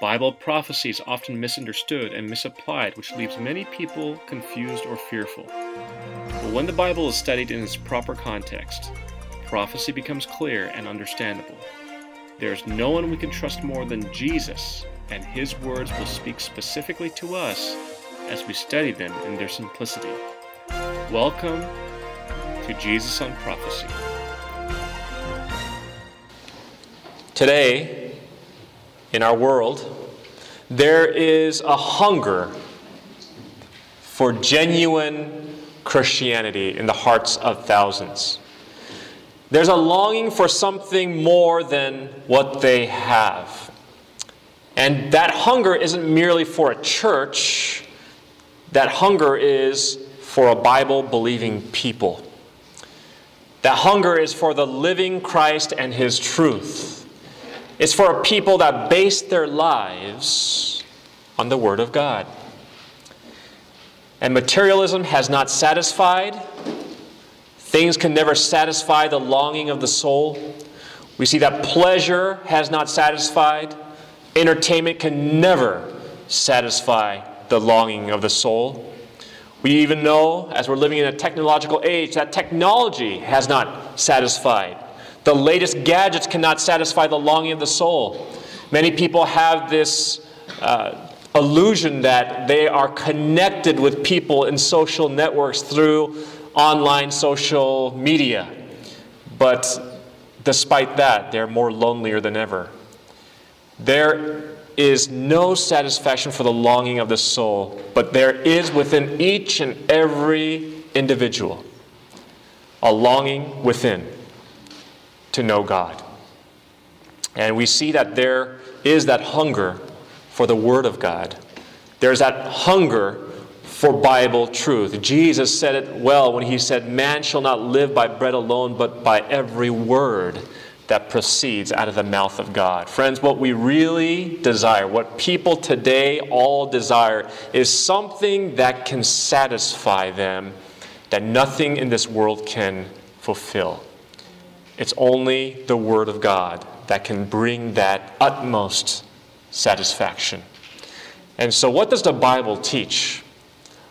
Bible prophecy is often misunderstood and misapplied, which leaves many people confused or fearful. But when the Bible is studied in its proper context, prophecy becomes clear and understandable. There is no one we can trust more than Jesus, and his words will speak specifically to us as we study them in their simplicity. Welcome to Jesus on Prophecy. Today, in our world, there is a hunger for genuine Christianity in the hearts of thousands. There's a longing for something more than what they have. And that hunger isn't merely for a church, that hunger is for a Bible believing people. That hunger is for the living Christ and his truth. It's for a people that base their lives on the Word of God. And materialism has not satisfied. Things can never satisfy the longing of the soul. We see that pleasure has not satisfied. Entertainment can never satisfy the longing of the soul. We even know, as we're living in a technological age, that technology has not satisfied. The latest gadgets cannot satisfy the longing of the soul. Many people have this uh, illusion that they are connected with people in social networks through online social media. But despite that, they're more lonelier than ever. There is no satisfaction for the longing of the soul, but there is within each and every individual a longing within to know God. And we see that there is that hunger for the Word of God. There's that hunger for Bible truth. Jesus said it well when he said, Man shall not live by bread alone, but by every word that proceeds out of the mouth of God. Friends, what we really desire, what people today all desire, is something that can satisfy them that nothing in this world can fulfill. It's only the Word of God that can bring that utmost satisfaction. And so, what does the Bible teach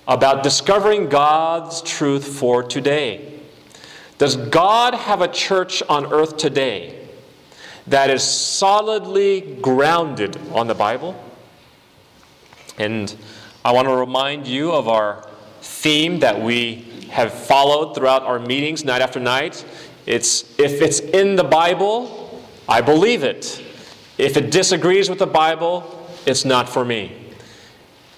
about discovering God's truth for today? Does God have a church on earth today that is solidly grounded on the Bible? And I want to remind you of our theme that we have followed throughout our meetings night after night. It's if it's in the Bible, I believe it. If it disagrees with the Bible, it's not for me.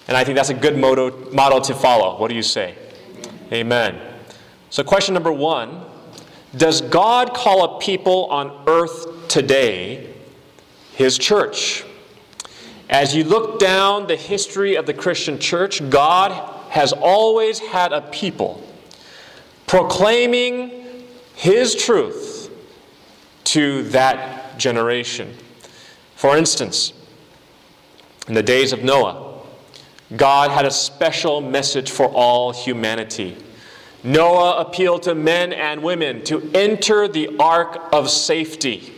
And I think that's a good motto, motto to follow. What do you say? Amen. So, question number one Does God call a people on earth today his church? As you look down the history of the Christian church, God has always had a people proclaiming his truth to that generation. For instance, in the days of Noah, God had a special message for all humanity. Noah appealed to men and women to enter the ark of safety.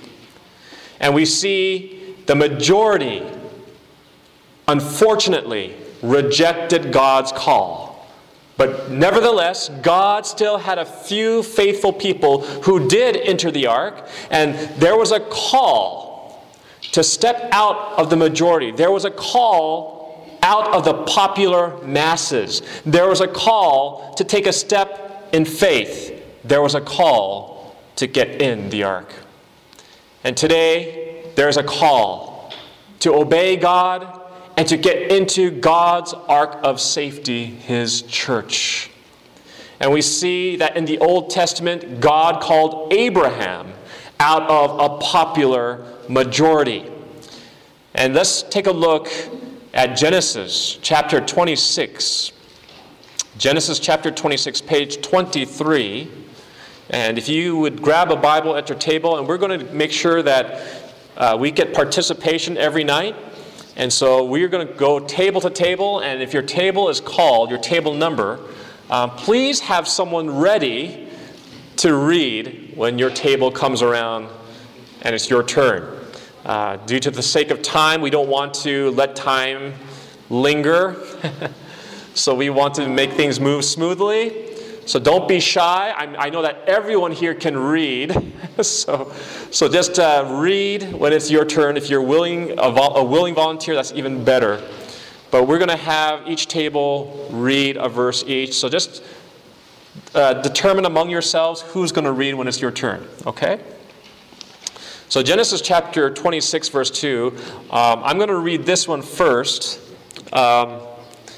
And we see the majority, unfortunately, rejected God's call. But nevertheless, God still had a few faithful people who did enter the ark, and there was a call to step out of the majority. There was a call out of the popular masses. There was a call to take a step in faith. There was a call to get in the ark. And today, there's a call to obey God and to get into God's ark of safety, His church. And we see that in the Old Testament, God called Abraham out of a popular majority. And let's take a look at Genesis chapter 26. Genesis chapter 26, page 23. And if you would grab a Bible at your table, and we're going to make sure that uh, we get participation every night. And so we're going to go table to table, and if your table is called, your table number, um, please have someone ready to read when your table comes around and it's your turn. Uh, due to the sake of time, we don't want to let time linger. so we want to make things move smoothly. So don't be shy. I, I know that everyone here can read. so, so just uh, read when it's your turn. If you're willing, a, vol- a willing volunteer, that's even better. But we're going to have each table read a verse each. So just uh, determine among yourselves who's going to read when it's your turn. Okay? So Genesis chapter 26, verse 2. Um, I'm going to read this one first. Um,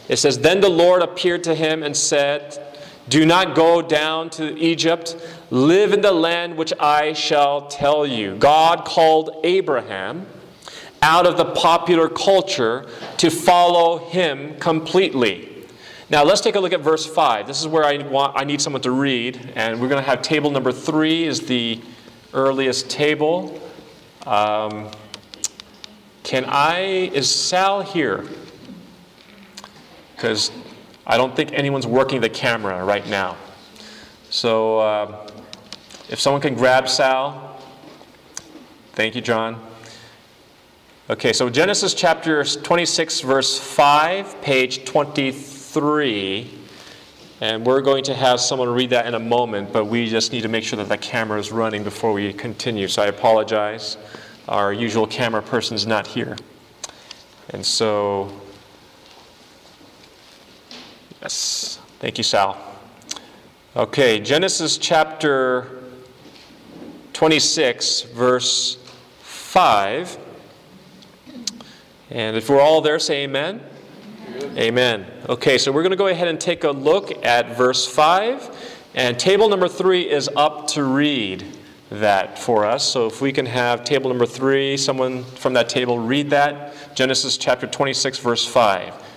it says, Then the Lord appeared to him and said, do not go down to Egypt. Live in the land which I shall tell you. God called Abraham out of the popular culture to follow him completely. Now let's take a look at verse 5. This is where I want I need someone to read, and we're going to have table number 3 is the earliest table. Um, can I is Sal here? Because I don't think anyone's working the camera right now. So uh, if someone can grab Sal. Thank you, John. Okay, so Genesis chapter 26, verse 5, page 23. And we're going to have someone read that in a moment, but we just need to make sure that the camera is running before we continue. So I apologize. Our usual camera person is not here. And so Yes. Thank you, Sal. Okay, Genesis chapter 26, verse 5. And if we're all there, say amen. Amen. amen. Okay, so we're going to go ahead and take a look at verse 5. And table number 3 is up to read that for us. So if we can have table number 3, someone from that table read that. Genesis chapter 26, verse 5.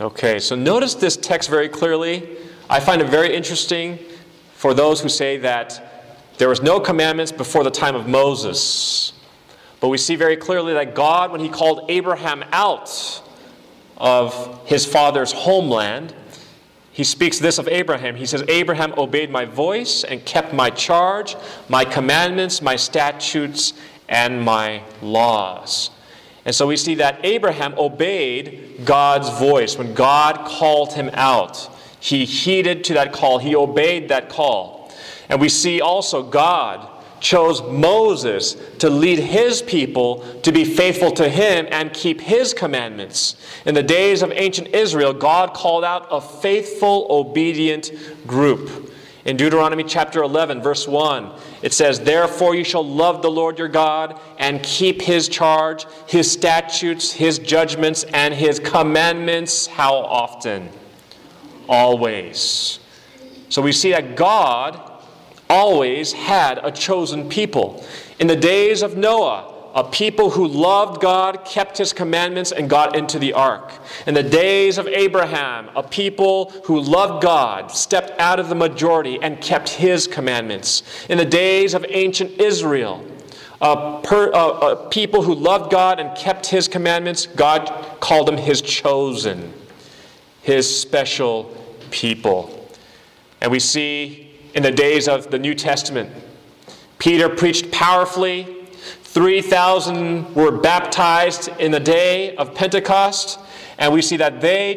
Okay, so notice this text very clearly. I find it very interesting for those who say that there was no commandments before the time of Moses. But we see very clearly that God, when He called Abraham out of his father's homeland, he speaks this of Abraham. He says, Abraham obeyed my voice and kept my charge, my commandments, my statutes, and my laws. And so we see that Abraham obeyed God's voice. When God called him out, he heeded to that call, he obeyed that call. And we see also God chose Moses to lead his people to be faithful to him and keep his commandments. In the days of ancient Israel, God called out a faithful, obedient group. In Deuteronomy chapter 11, verse 1, it says, Therefore you shall love the Lord your God and keep his charge, his statutes, his judgments, and his commandments. How often? Always. So we see that God always had a chosen people. In the days of Noah, a people who loved God, kept his commandments, and got into the ark. In the days of Abraham, a people who loved God, stepped out of the majority, and kept his commandments. In the days of ancient Israel, a, per, a, a people who loved God and kept his commandments, God called them his chosen, his special people. And we see in the days of the New Testament, Peter preached powerfully 3,000 were baptized in the day of Pentecost, and we see that they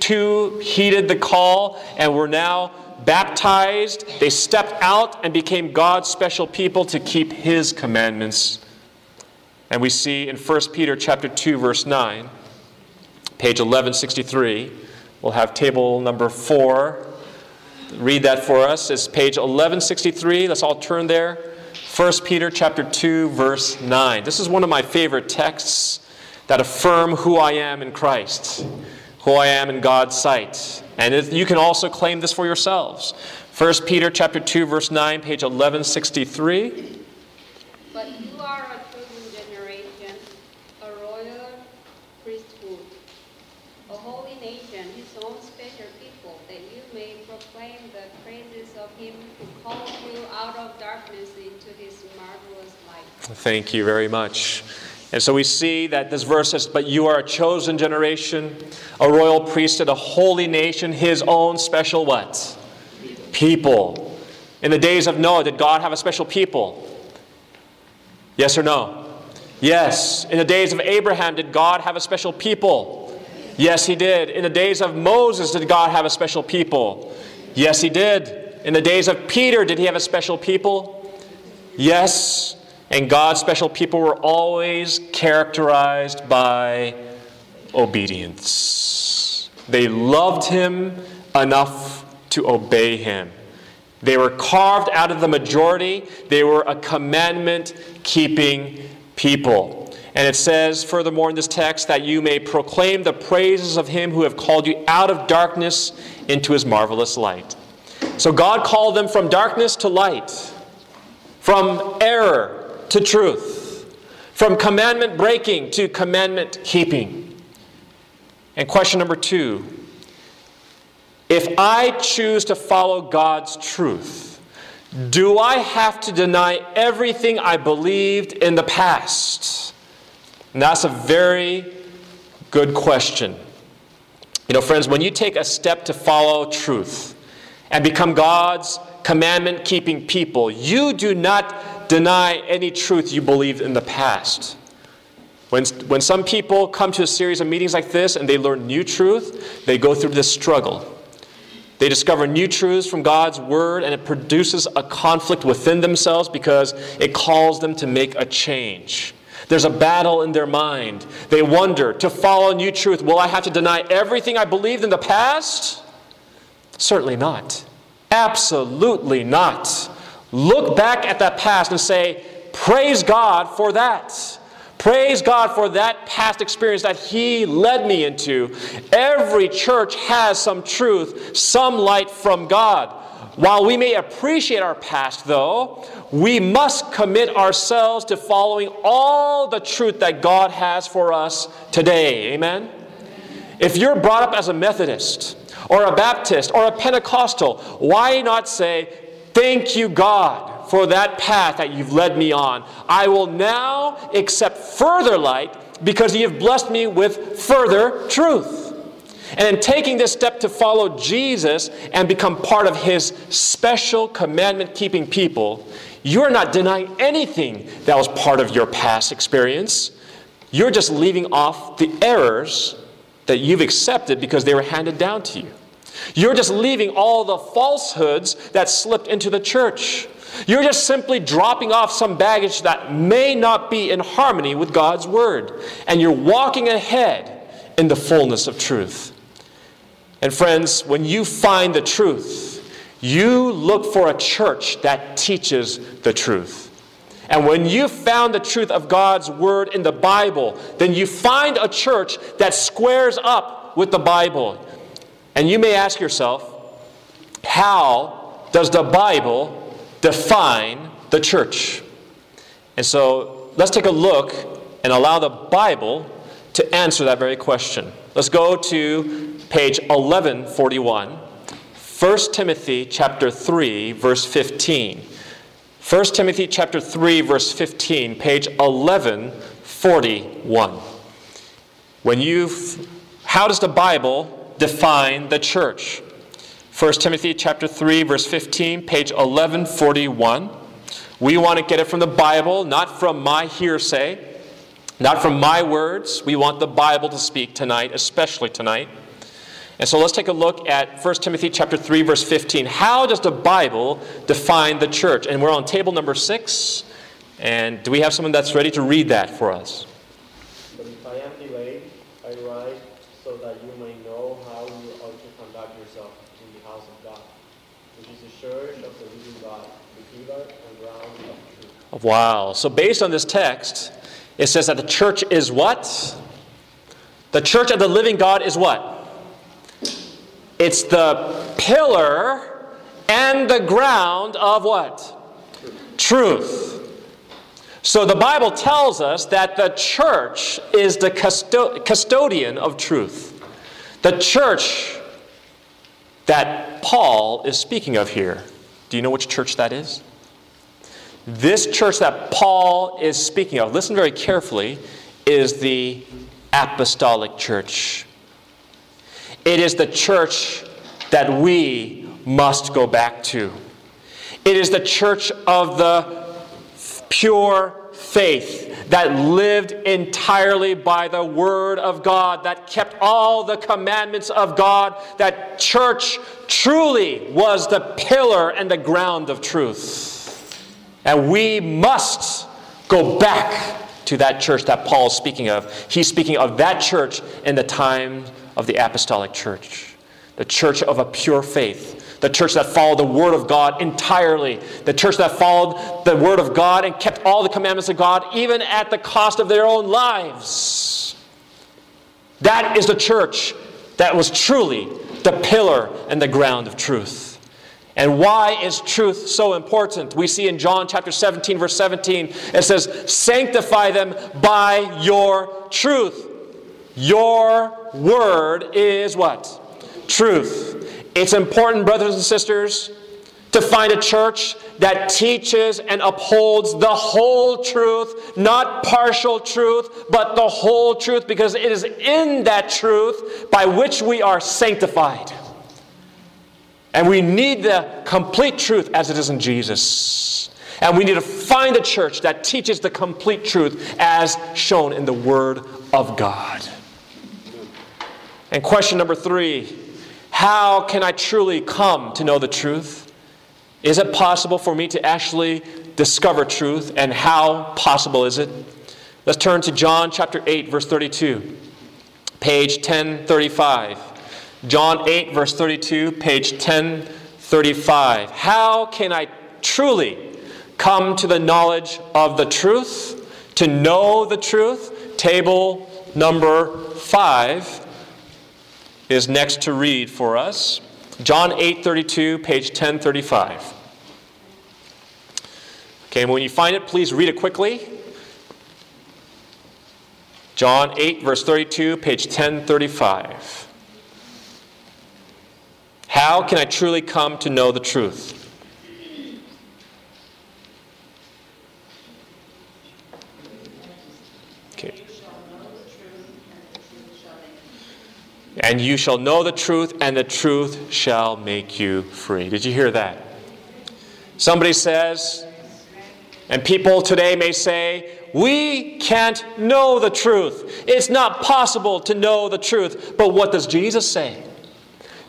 too heeded the call and were now baptized. They stepped out and became God's special people to keep his commandments. And we see in 1 Peter chapter 2 verse 9, page 1163, we'll have table number 4. Read that for us. It's page 1163. Let's all turn there. 1 Peter chapter 2 verse 9. This is one of my favorite texts that affirm who I am in Christ, who I am in God's sight. And you can also claim this for yourselves. 1 Peter chapter 2 verse 9, page 1163. Thank you very much. And so we see that this verse says, But you are a chosen generation, a royal priesthood, a holy nation, his own special what? People. In the days of Noah, did God have a special people? Yes or no? Yes. In the days of Abraham, did God have a special people? Yes, he did. In the days of Moses, did God have a special people? Yes, he did. In the days of Peter, did he have a special people? Yes. And God's special people were always characterized by obedience. They loved him enough to obey him. They were carved out of the majority, they were a commandment keeping people. And it says, furthermore, in this text, that you may proclaim the praises of him who have called you out of darkness into his marvelous light. So God called them from darkness to light, from error to truth, from commandment breaking to commandment keeping. And question number two if I choose to follow God's truth, do I have to deny everything I believed in the past? And that's a very good question. You know, friends, when you take a step to follow truth and become God's commandment keeping people, you do not deny any truth you believed in the past. When, when some people come to a series of meetings like this and they learn new truth, they go through this struggle. They discover new truths from God's Word, and it produces a conflict within themselves because it calls them to make a change. There's a battle in their mind. They wonder to follow new truth, will I have to deny everything I believed in the past? Certainly not. Absolutely not. Look back at that past and say, Praise God for that. Praise God for that past experience that He led me into. Every church has some truth, some light from God. While we may appreciate our past, though, we must commit ourselves to following all the truth that God has for us today. Amen? If you're brought up as a Methodist, or a Baptist, or a Pentecostal, why not say, Thank you, God, for that path that you've led me on. I will now accept further light because you have blessed me with further truth. And in taking this step to follow Jesus and become part of his special commandment keeping people, you're not denying anything that was part of your past experience. You're just leaving off the errors that you've accepted because they were handed down to you. You're just leaving all the falsehoods that slipped into the church. You're just simply dropping off some baggage that may not be in harmony with God's word. And you're walking ahead in the fullness of truth. And friends, when you find the truth, you look for a church that teaches the truth. And when you found the truth of God's word in the Bible, then you find a church that squares up with the Bible. And you may ask yourself, how does the Bible define the church? And so let's take a look and allow the Bible to answer that very question. Let's go to page 1141, 1 Timothy chapter 3 verse 15. 1 Timothy chapter 3 verse 15, page 1141. When you how does the Bible define the church. 1 Timothy chapter 3 verse 15, page 1141. We want to get it from the Bible, not from my hearsay, not from my words. We want the Bible to speak tonight, especially tonight. And so let's take a look at 1 Timothy chapter 3 verse 15. How does the Bible define the church? And we're on table number 6. And do we have someone that's ready to read that for us? Wow. So, based on this text, it says that the church is what? The church of the living God is what? It's the pillar and the ground of what? Truth. So the Bible tells us that the church is the custo- custodian of truth. The church that Paul is speaking of here. Do you know which church that is? This church that Paul is speaking of, listen very carefully, is the apostolic church. It is the church that we must go back to. It is the church of the pure faith that lived entirely by the Word of God, that kept all the commandments of God, that church truly was the pillar and the ground of truth. And we must go back to that church that Paul is speaking of. He's speaking of that church in the time of the apostolic church, the church of a pure faith, the church that followed the Word of God entirely, the church that followed the Word of God and kept all the commandments of God, even at the cost of their own lives. That is the church that was truly the pillar and the ground of truth. And why is truth so important? We see in John chapter 17, verse 17, it says, Sanctify them by your truth. Your word is what? Truth. It's important, brothers and sisters, to find a church that teaches and upholds the whole truth, not partial truth, but the whole truth, because it is in that truth by which we are sanctified. And we need the complete truth as it is in Jesus. And we need to find a church that teaches the complete truth as shown in the Word of God. And question number three How can I truly come to know the truth? Is it possible for me to actually discover truth? And how possible is it? Let's turn to John chapter 8, verse 32, page 1035. John 8, verse 32, page 1035. How can I truly come to the knowledge of the truth, to know the truth? Table number 5 is next to read for us. John 8, 32, page 1035. Okay, when you find it, please read it quickly. John 8, verse 32, page 1035. How can I truly come to know the truth? And you shall know the truth, and the truth shall make you free. Did you hear that? Somebody says, and people today may say, we can't know the truth. It's not possible to know the truth. But what does Jesus say?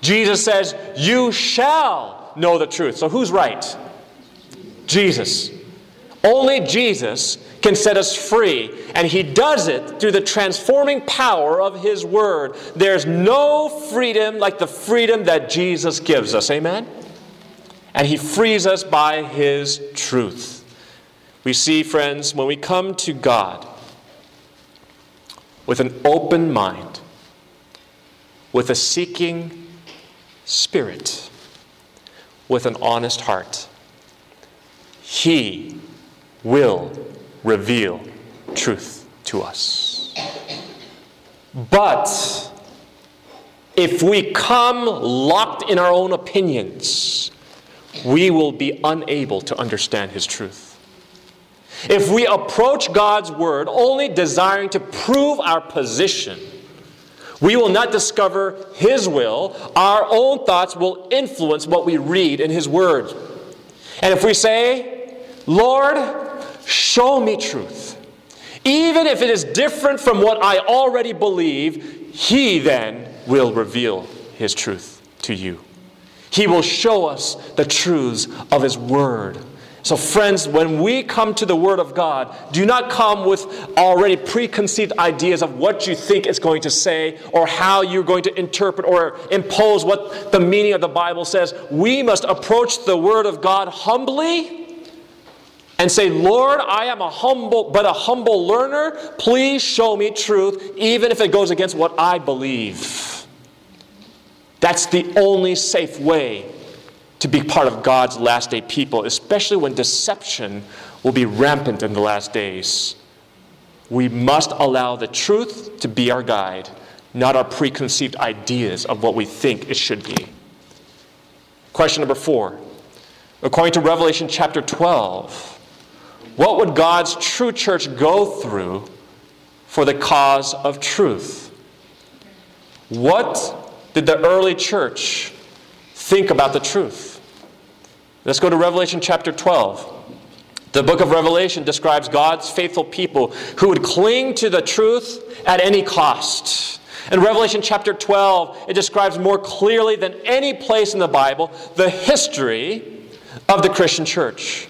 Jesus says, You shall know the truth. So who's right? Jesus. Only Jesus can set us free, and He does it through the transforming power of His Word. There's no freedom like the freedom that Jesus gives us. Amen? And He frees us by His truth. We see, friends, when we come to God with an open mind, with a seeking spirit with an honest heart. He will reveal truth to us. But if we come locked in our own opinions, we will be unable to understand His truth. If we approach God's Word only desiring to prove our position, we will not discover His will. Our own thoughts will influence what we read in His Word. And if we say, Lord, show me truth, even if it is different from what I already believe, He then will reveal His truth to you. He will show us the truths of His Word. So, friends, when we come to the Word of God, do not come with already preconceived ideas of what you think it's going to say or how you're going to interpret or impose what the meaning of the Bible says. We must approach the Word of God humbly and say, Lord, I am a humble, but a humble learner. Please show me truth, even if it goes against what I believe. That's the only safe way to be part of God's last day people, especially when deception will be rampant in the last days. We must allow the truth to be our guide, not our preconceived ideas of what we think it should be. Question number four. According to Revelation chapter 12, What would God's true church go through for the cause of truth? What did the early church think about the truth? Let's go to Revelation chapter 12. The book of Revelation describes God's faithful people who would cling to the truth at any cost. In Revelation chapter 12, it describes more clearly than any place in the Bible the history of the Christian church.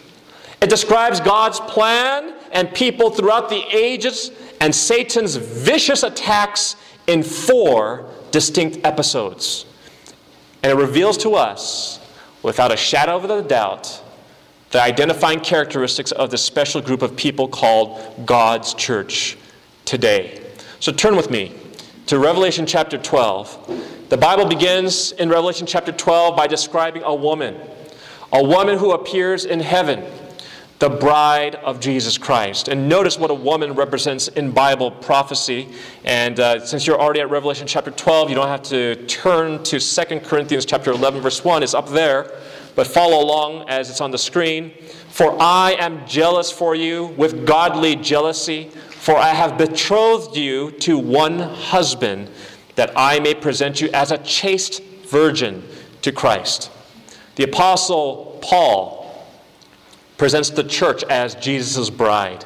It describes God's plan and people throughout the ages and Satan's vicious attacks in four distinct episodes. And it reveals to us, without a shadow of a doubt, the identifying characteristics of this special group of people called God's church today. So turn with me to Revelation chapter 12. The Bible begins in Revelation chapter 12 by describing a woman, a woman who appears in heaven, the bride of Jesus Christ. And notice what a woman represents in Bible prophecy. And uh, since you're already at Revelation chapter 12, you don't have to turn to 2 Corinthians chapter 11, verse 1. It's up there but follow along as it's on the screen. For I am jealous for you with godly jealousy, for I have betrothed you to one husband, that I may present you as a chaste virgin to Christ. The Apostle Paul presents the church as Jesus' bride.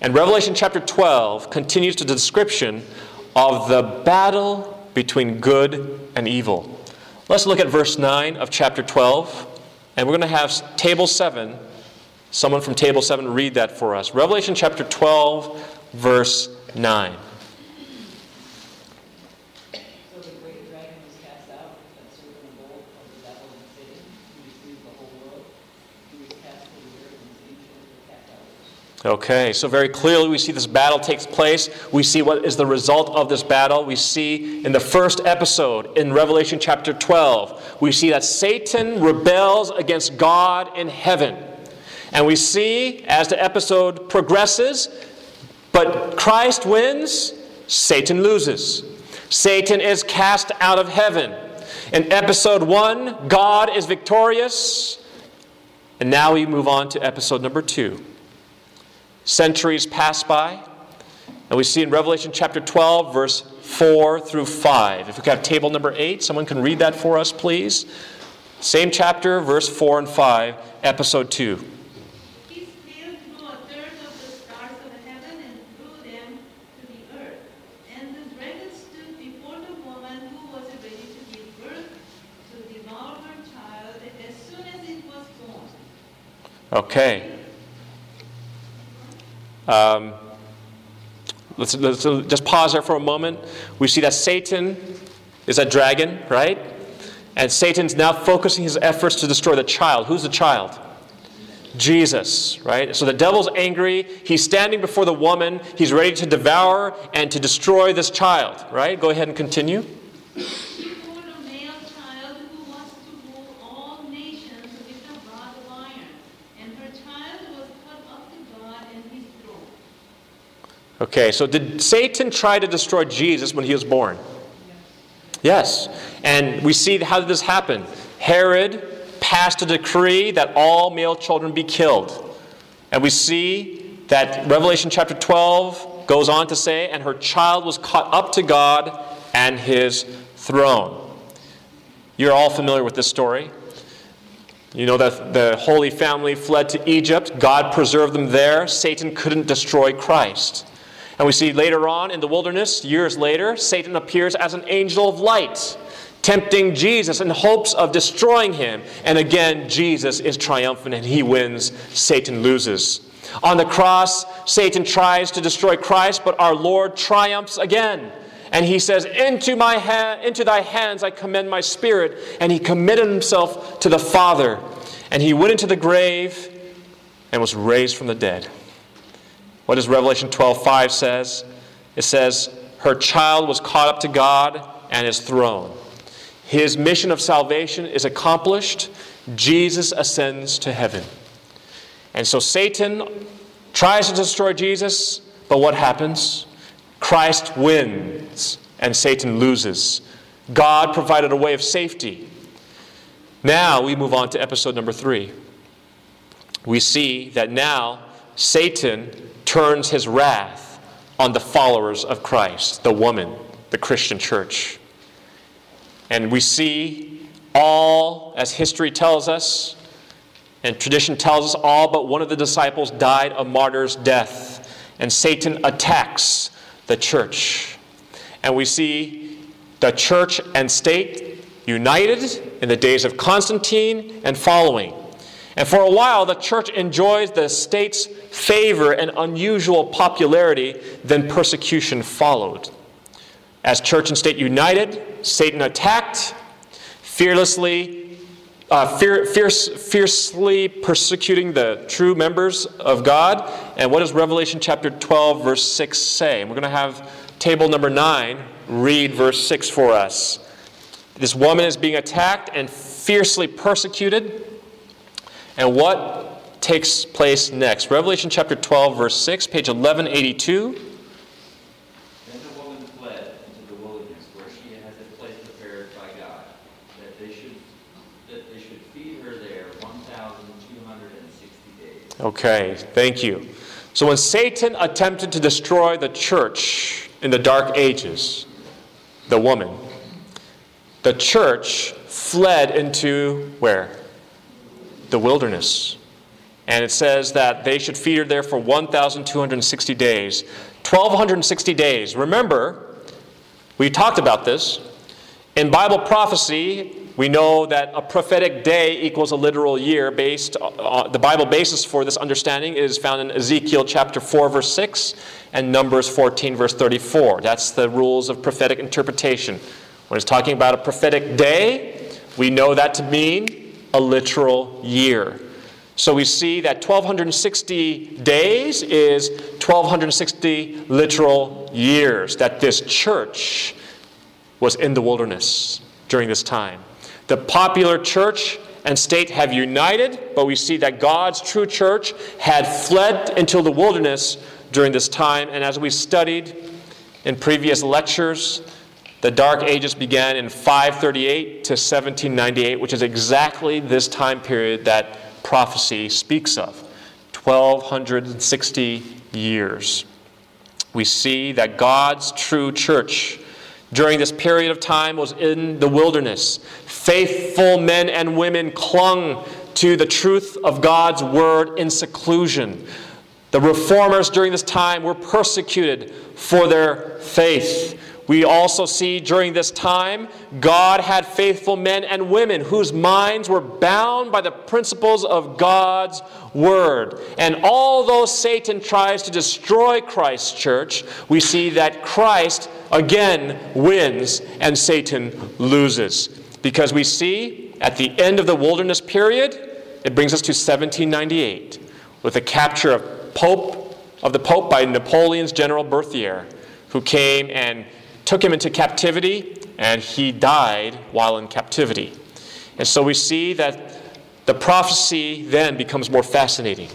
And Revelation chapter 12 continues to the description of the battle between good and evil. Let's look at verse 9 of chapter 12, and we're going to have table 7. Someone from table 7 read that for us. Revelation chapter 12, verse 9. Okay, so very clearly we see this battle takes place. We see what is the result of this battle. We see in the first episode in Revelation chapter 12, we see that Satan rebels against God in heaven. And we see as the episode progresses, but Christ wins, Satan loses. Satan is cast out of heaven. In episode 1, God is victorious. And now we move on to episode number 2. Centuries pass by, and we see in Revelation chapter 12, verse 4 through 5. If we could have table number 8, someone can read that for us, please. Same chapter, verse 4 and 5, episode 2. Okay. Um, let's, let's just pause there for a moment. We see that Satan is a dragon, right? And Satan's now focusing his efforts to destroy the child. Who's the child? Jesus, right? So the devil's angry. He's standing before the woman. He's ready to devour and to destroy this child, right? Go ahead and continue. Okay, so did Satan try to destroy Jesus when he was born? Yes. And we see how did this happen? Herod passed a decree that all male children be killed. And we see that Revelation chapter 12 goes on to say, and her child was caught up to God and his throne. You're all familiar with this story. You know that the Holy Family fled to Egypt. God preserved them there. Satan couldn't destroy Christ. And we see later on in the wilderness, years later, Satan appears as an angel of light, tempting Jesus in hopes of destroying him. And again, Jesus is triumphant and he wins, Satan loses. On the cross, Satan tries to destroy Christ, but our Lord triumphs again. And he says, into, my ha- into thy hands I commend my spirit. And he committed himself to the Father. And he went into the grave and was raised from the dead. What does Revelation 12:5 says? It says, "Her child was caught up to God and his throne. His mission of salvation is accomplished. Jesus ascends to heaven." And so Satan tries to destroy Jesus, but what happens? Christ wins and Satan loses. God provided a way of safety. Now we move on to episode number three. We see that now Satan turns his wrath on the followers of Christ, the woman, the Christian church. And we see all, as history tells us, and tradition tells us, all but one of the disciples died a martyr's death. And Satan attacks the church. And we see the church and state united in the days of Constantine and following. And for a while, the church enjoys the state's favor and unusual popularity, then persecution followed. As church and state united, Satan attacked, fearlessly, uh, fear, fierce, fiercely persecuting the true members of God. And what does Revelation chapter 12, verse 6 say? And we're going to have table number 9 read verse 6 for us. This woman is being attacked and fiercely persecuted. And what takes place next? Revelation chapter 12, verse 6, page 1182. Then the woman fled into the wilderness where she has a place prepared by God, that they should, that they should feed her there 1,260 days. Okay, thank you. So when Satan attempted to destroy the church in the dark ages, the woman, the church fled into where? The wilderness. And it says that they should feed her there for 1,260 days. 1,260 days. Remember, we talked about this. In Bible prophecy, we know that a prophetic day equals a literal year. Based uh, the Bible basis for this understanding is found in Ezekiel chapter 4 verse 6 and Numbers 14 verse 34. That's the rules of prophetic interpretation. When it's talking about a prophetic day, we know that to mean a literal year. So we see that 1260 days is 1260 literal years that this church was in the wilderness during this time. The popular church and state have united, but we see that God's true church had fled into the wilderness during this time. And as we studied in previous lectures, the Dark Ages began in 538 to 1798, which is exactly this time period that prophecy speaks of 1260 years. We see that God's true church during this period of time was in the wilderness. Faithful men and women clung to the truth of God's word in seclusion. The reformers during this time were persecuted for their faith. We also see during this time, God had faithful men and women whose minds were bound by the principles of God's Word. And although Satan tries to destroy Christ's church, we see that Christ again wins and Satan loses. Because we see at the end of the wilderness period, it brings us to 1798 with the capture of Pope of the Pope by Napoleon's general Berthier, who came and took him into captivity, and he died while in captivity. And so we see that the prophecy then becomes more fascinating.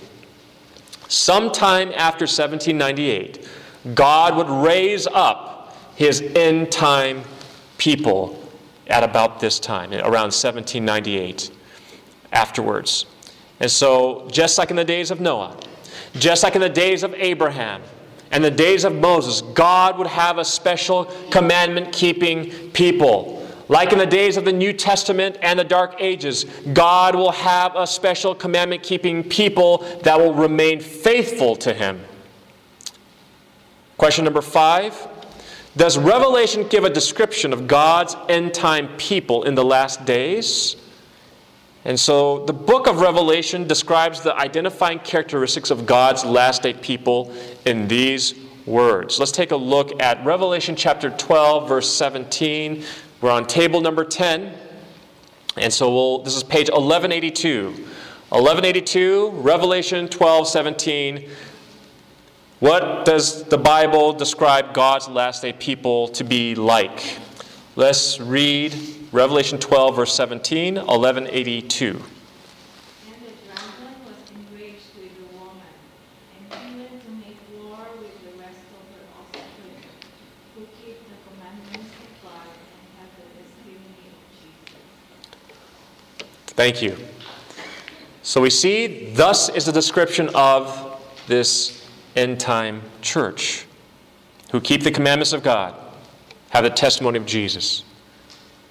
Sometime after 1798, God would raise up his end time people at about this time, around 1798, afterwards. And so, just like in the days of Noah, just like in the days of Abraham, and the days of Moses, God would have a special commandment keeping people. Like in the days of the New Testament and the Dark Ages, God will have a special commandment keeping people that will remain faithful to Him. Question number five Does Revelation give a description of God's end time people in the last days? And so the book of Revelation describes the identifying characteristics of God's last day people in these words. Let's take a look at Revelation chapter 12, verse 17. We're on table number 10. And so we'll, this is page 1182. 1182, Revelation 12, 17. What does the Bible describe God's last day people to be like? Let's read Revelation 12, verse 17, 1182. And the dragon was enraged with the woman, and he went to make war with the rest of her offspring, who keep the commandments of God and have the testimony of Jesus. Thank you. So we see, thus is the description of this end time church who keep the commandments of God, have the testimony of Jesus.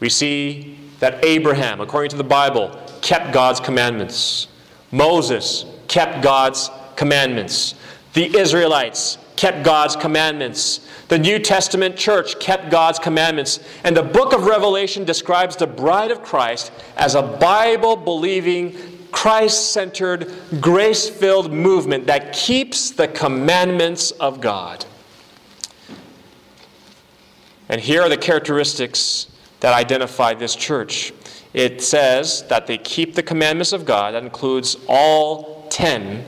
We see that Abraham, according to the Bible, kept God's commandments. Moses kept God's commandments. The Israelites kept God's commandments. The New Testament church kept God's commandments. And the book of Revelation describes the bride of Christ as a Bible believing, Christ centered, grace filled movement that keeps the commandments of God. And here are the characteristics that identify this church. It says that they keep the commandments of God. That includes all 10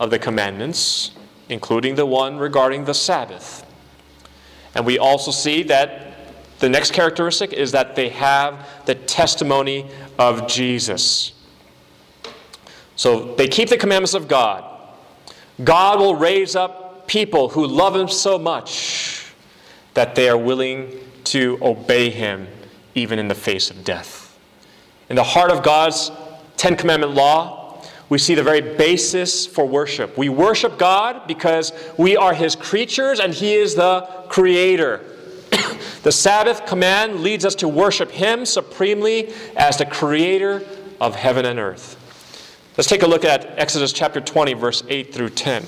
of the commandments, including the one regarding the Sabbath. And we also see that the next characteristic is that they have the testimony of Jesus. So they keep the commandments of God. God will raise up people who love Him so much that they are willing to obey Him even in the face of death. In the heart of God's Ten Commandment law, we see the very basis for worship. We worship God because we are His creatures and He is the Creator. the Sabbath command leads us to worship Him supremely as the Creator of heaven and earth. Let's take a look at Exodus chapter 20, verse 8 through 10.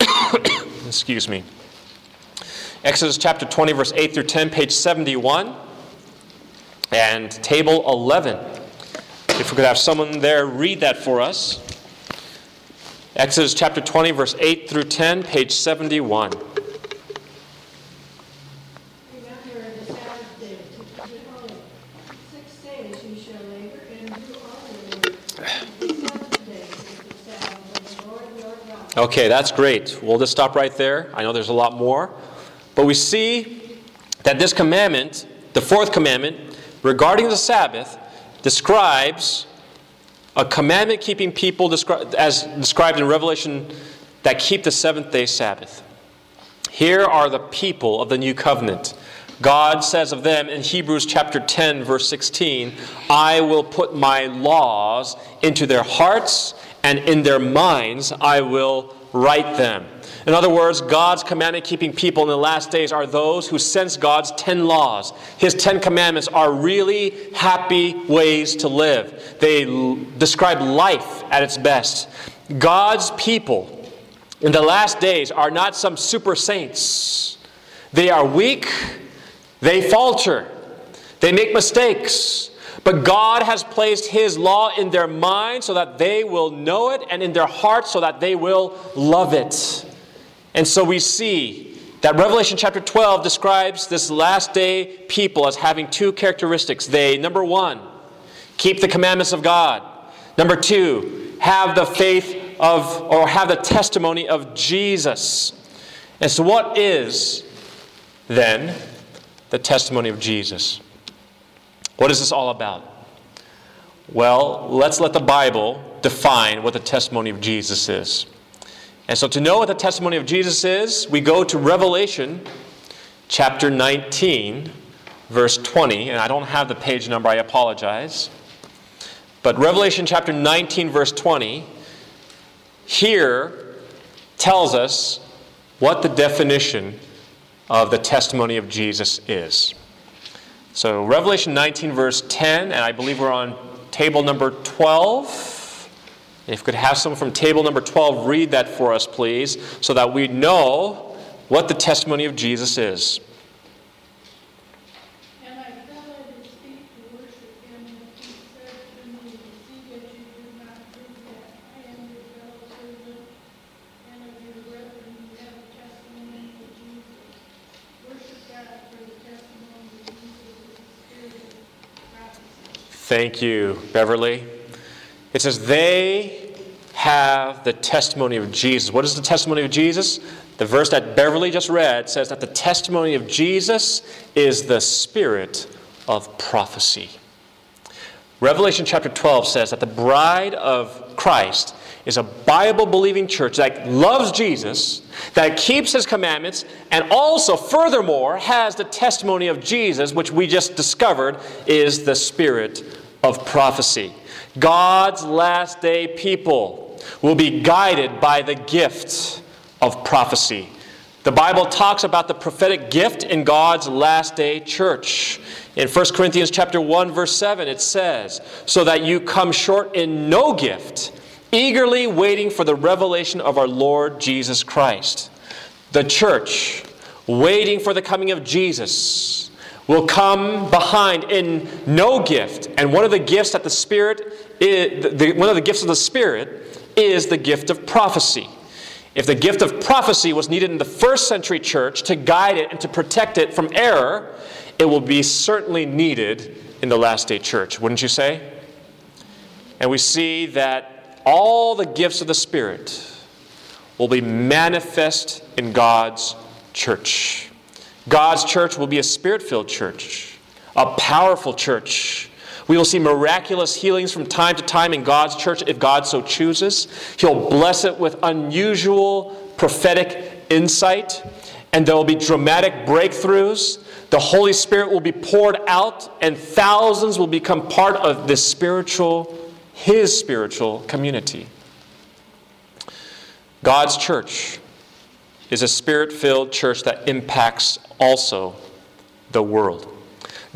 Excuse me. Exodus chapter 20, verse 8 through 10, page 71 and table 11. If we could have someone there read that for us. Exodus chapter 20, verse 8 through 10, page 71. Remember the Sabbath day to keep it holy. Six days you shall labor and do all your labor. The seventh day is the Sabbath of the Lord your God. Okay, that's great. We'll just stop right there. I know there's a lot more. But we see that this commandment, the fourth commandment, regarding the Sabbath, describes a commandment keeping people descri- as described in Revelation that keep the seventh day Sabbath. Here are the people of the new covenant. God says of them in Hebrews chapter 10, verse 16, I will put my laws into their hearts, and in their minds I will write them. In other words, God's commandment keeping people in the last days are those who sense God's 10 laws. His 10 commandments are really happy ways to live. They l- describe life at its best. God's people in the last days are not some super saints. They are weak, they falter, they make mistakes. But God has placed His law in their mind so that they will know it, and in their hearts so that they will love it. And so we see that Revelation chapter 12 describes this last day people as having two characteristics. They, number one, keep the commandments of God. Number two, have the faith of, or have the testimony of Jesus. And so, what is then the testimony of Jesus? What is this all about? Well, let's let the Bible define what the testimony of Jesus is. And so, to know what the testimony of Jesus is, we go to Revelation chapter 19, verse 20. And I don't have the page number, I apologize. But Revelation chapter 19, verse 20, here tells us what the definition of the testimony of Jesus is. So, Revelation 19, verse 10, and I believe we're on table number 12. If we could have someone from table number 12 read that for us, please, so that we know what the testimony of Jesus is. And I fell at his feet to worship him, and he said to me, See that you do not do that. I am your fellow servant and of your brethren who have a testimony of Jesus. Worship God for the testimony of Jesus is the spirit of prophecy. Thank you, Beverly. It says, They have the testimony of Jesus. What is the testimony of Jesus? The verse that Beverly just read says that the testimony of Jesus is the spirit of prophecy. Revelation chapter 12 says that the bride of Christ is a Bible believing church that loves Jesus, that keeps his commandments, and also, furthermore, has the testimony of Jesus, which we just discovered is the spirit of prophecy. God's last day people will be guided by the gift of prophecy. The Bible talks about the prophetic gift in God's last day church. In 1 Corinthians chapter 1 verse 7 it says, "So that you come short in no gift, eagerly waiting for the revelation of our Lord Jesus Christ." The church waiting for the coming of Jesus will come behind in no gift. And one of the gifts that the Spirit is, the, one of the gifts of the Spirit is the gift of prophecy. If the gift of prophecy was needed in the first century church to guide it and to protect it from error, it will be certainly needed in the last day church, wouldn't you say? And we see that all the gifts of the Spirit will be manifest in God's church. God's church will be a spirit filled church, a powerful church we will see miraculous healings from time to time in God's church if God so chooses. He'll bless it with unusual prophetic insight, and there will be dramatic breakthroughs. The Holy Spirit will be poured out, and thousands will become part of this spiritual, His spiritual community. God's church is a spirit filled church that impacts also the world.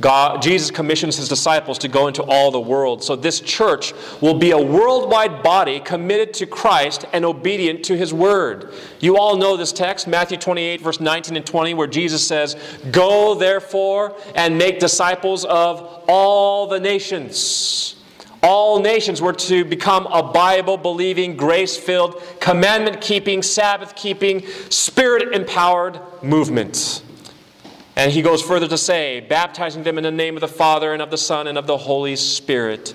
God, Jesus commissions his disciples to go into all the world. So this church will be a worldwide body committed to Christ and obedient to his word. You all know this text, Matthew 28, verse 19 and 20, where Jesus says, Go therefore and make disciples of all the nations. All nations were to become a Bible believing, grace filled, commandment keeping, Sabbath keeping, spirit empowered movement. And he goes further to say, baptizing them in the name of the Father and of the Son and of the Holy Spirit,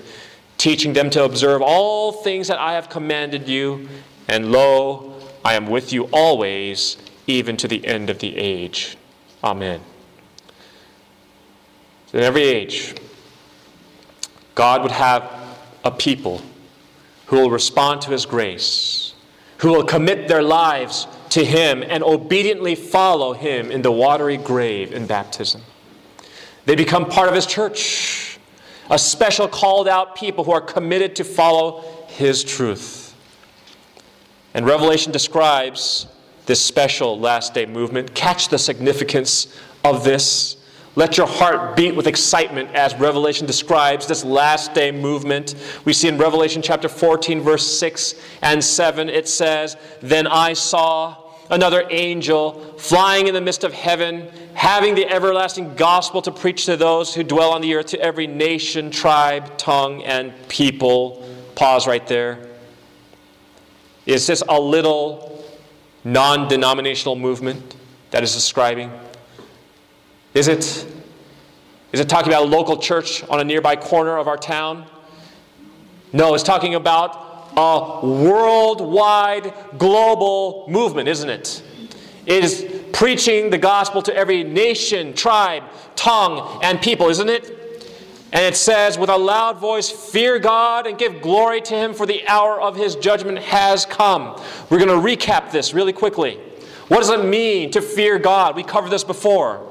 teaching them to observe all things that I have commanded you, and lo, I am with you always, even to the end of the age. Amen. In every age, God would have a people who will respond to his grace, who will commit their lives to him and obediently follow him in the watery grave in baptism. They become part of his church, a special called out people who are committed to follow his truth. And Revelation describes this special last day movement. Catch the significance of this. Let your heart beat with excitement as Revelation describes this last day movement. We see in Revelation chapter 14, verse 6 and 7, it says, Then I saw another angel flying in the midst of heaven, having the everlasting gospel to preach to those who dwell on the earth, to every nation, tribe, tongue, and people. Pause right there. Is this a little non denominational movement that is describing? Is it? Is it talking about a local church on a nearby corner of our town? No, it's talking about a worldwide, global movement, isn't it? It is preaching the gospel to every nation, tribe, tongue, and people, isn't it? And it says, with a loud voice, fear God and give glory to Him, for the hour of His judgment has come. We're going to recap this really quickly. What does it mean to fear God? We covered this before.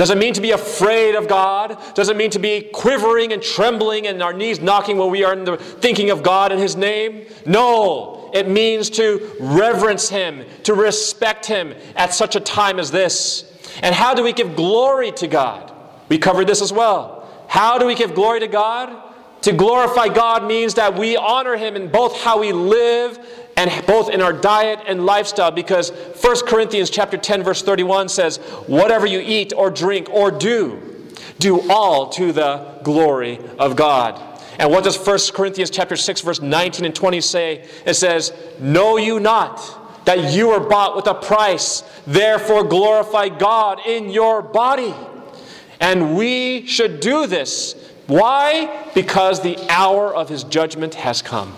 Does it mean to be afraid of God? Does it mean to be quivering and trembling and our knees knocking when we are the, thinking of God and His name? No. It means to reverence Him, to respect Him at such a time as this. And how do we give glory to God? We covered this as well. How do we give glory to God? To glorify God means that we honor Him in both how we live and both in our diet and lifestyle because 1 Corinthians chapter 10 verse 31 says whatever you eat or drink or do do all to the glory of God. And what does 1 Corinthians chapter 6 verse 19 and 20 say? It says, "Know you not that you were bought with a price, therefore glorify God in your body." And we should do this. Why? Because the hour of his judgment has come.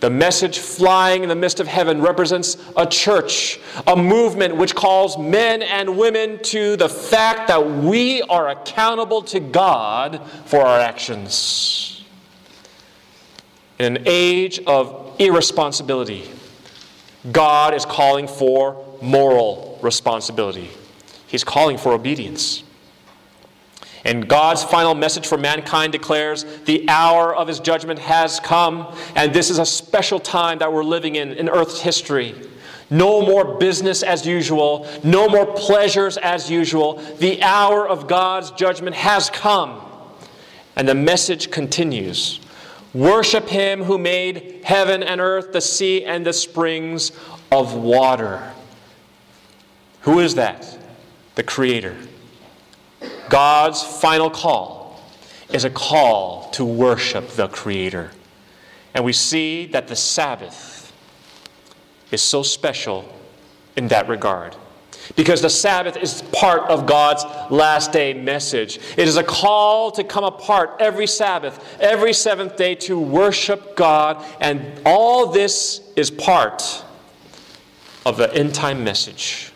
The message flying in the midst of heaven represents a church, a movement which calls men and women to the fact that we are accountable to God for our actions. In an age of irresponsibility, God is calling for moral responsibility. He's calling for obedience. And God's final message for mankind declares the hour of his judgment has come, and this is a special time that we're living in in Earth's history. No more business as usual. No more pleasures as usual. The hour of God's judgment has come. And the message continues Worship him who made heaven and earth, the sea, and the springs of water. Who is that? The Creator. God's final call is a call to worship the Creator. And we see that the Sabbath is so special in that regard. Because the Sabbath is part of God's last day message. It is a call to come apart every Sabbath, every seventh day to worship God. And all this is part of the end time message.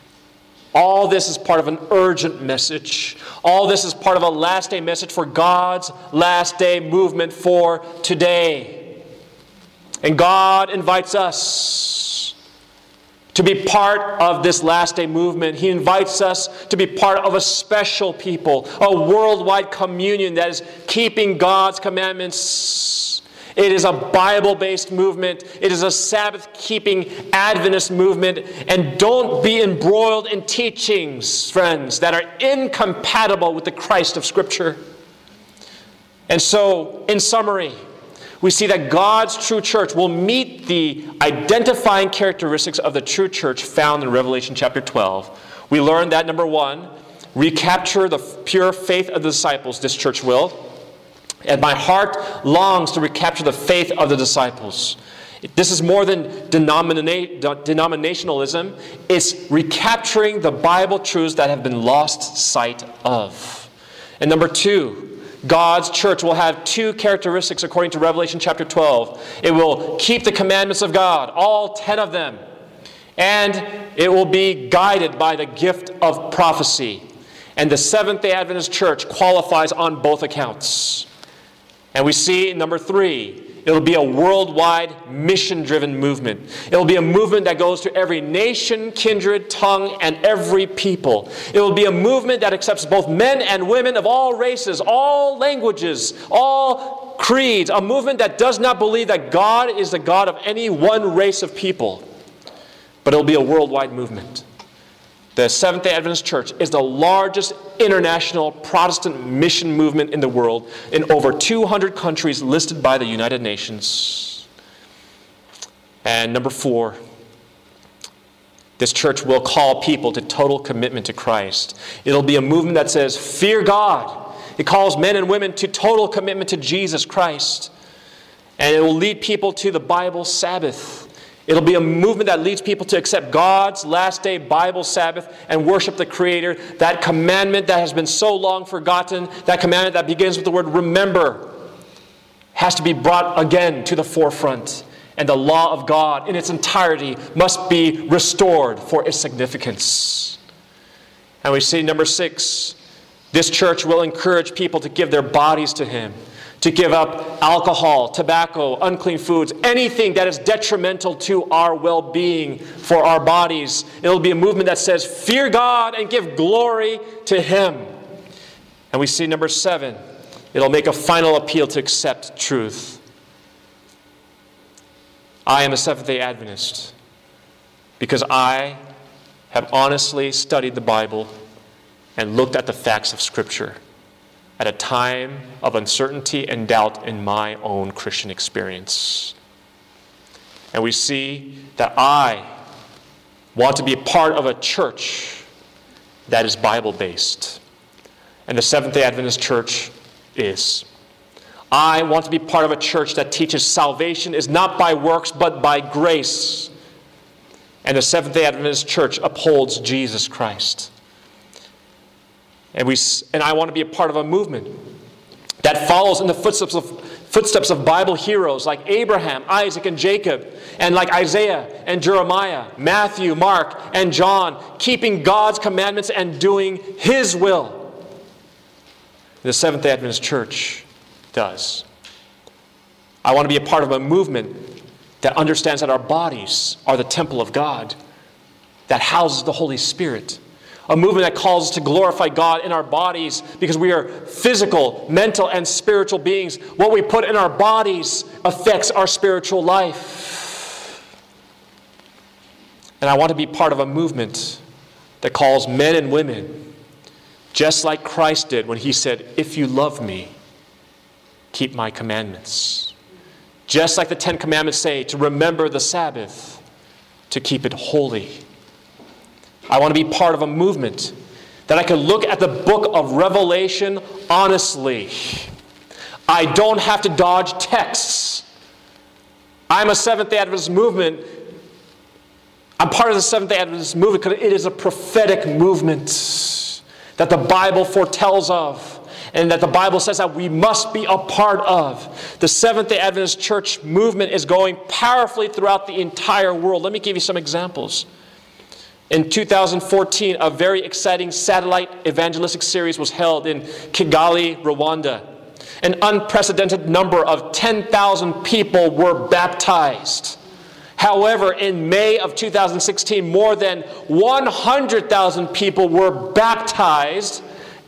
All this is part of an urgent message. All this is part of a last day message for God's last day movement for today. And God invites us to be part of this last day movement. He invites us to be part of a special people, a worldwide communion that is keeping God's commandments. It is a Bible based movement. It is a Sabbath keeping Adventist movement. And don't be embroiled in teachings, friends, that are incompatible with the Christ of Scripture. And so, in summary, we see that God's true church will meet the identifying characteristics of the true church found in Revelation chapter 12. We learn that number one, recapture the pure faith of the disciples, this church will. And my heart longs to recapture the faith of the disciples. This is more than denominationalism, it's recapturing the Bible truths that have been lost sight of. And number two, God's church will have two characteristics according to Revelation chapter 12. It will keep the commandments of God, all 10 of them, and it will be guided by the gift of prophecy. And the Seventh day Adventist church qualifies on both accounts. And we see, number three, it'll be a worldwide mission driven movement. It'll be a movement that goes to every nation, kindred, tongue, and every people. It will be a movement that accepts both men and women of all races, all languages, all creeds. A movement that does not believe that God is the God of any one race of people, but it'll be a worldwide movement. The Seventh day Adventist Church is the largest international Protestant mission movement in the world in over 200 countries listed by the United Nations. And number four, this church will call people to total commitment to Christ. It'll be a movement that says, Fear God. It calls men and women to total commitment to Jesus Christ. And it will lead people to the Bible Sabbath. It'll be a movement that leads people to accept God's last day Bible Sabbath and worship the Creator. That commandment that has been so long forgotten, that commandment that begins with the word remember, has to be brought again to the forefront. And the law of God in its entirety must be restored for its significance. And we see number six, this church will encourage people to give their bodies to Him to give up alcohol, tobacco, unclean foods, anything that is detrimental to our well being for our bodies. It'll be a movement that says, Fear God and give glory to Him. And we see number seven, it'll make a final appeal to accept truth. I am a Seventh day Adventist because I have honestly studied the Bible and looked at the facts of Scripture at a time of uncertainty and doubt in my own Christian experience. And we see that I want to be a part of a church that is Bible based. And the Seventh day Adventist Church is. I want to be part of a church that teaches salvation is not by works but by grace. And the Seventh day Adventist Church upholds Jesus Christ. And, we, and I want to be a part of a movement that follows in the footsteps of, footsteps of Bible heroes like Abraham, Isaac, and Jacob, and like Isaiah and Jeremiah, Matthew, Mark, and John, keeping God's commandments and doing His will. The Seventh day Adventist Church does. I want to be a part of a movement that understands that our bodies are the temple of God, that houses the Holy Spirit a movement that calls us to glorify God in our bodies because we are physical, mental, and spiritual beings. What we put in our bodies affects our spiritual life. And I want to be part of a movement that calls men and women, just like Christ did when he said, If you love me, keep my commandments. Just like the Ten Commandments say, to remember the Sabbath, to keep it holy. I want to be part of a movement that I can look at the book of Revelation honestly. I don't have to dodge texts. I'm a Seventh day Adventist movement. I'm part of the Seventh day Adventist movement because it is a prophetic movement that the Bible foretells of and that the Bible says that we must be a part of. The Seventh day Adventist church movement is going powerfully throughout the entire world. Let me give you some examples. In 2014, a very exciting satellite evangelistic series was held in Kigali, Rwanda. An unprecedented number of 10,000 people were baptized. However, in May of 2016, more than 100,000 people were baptized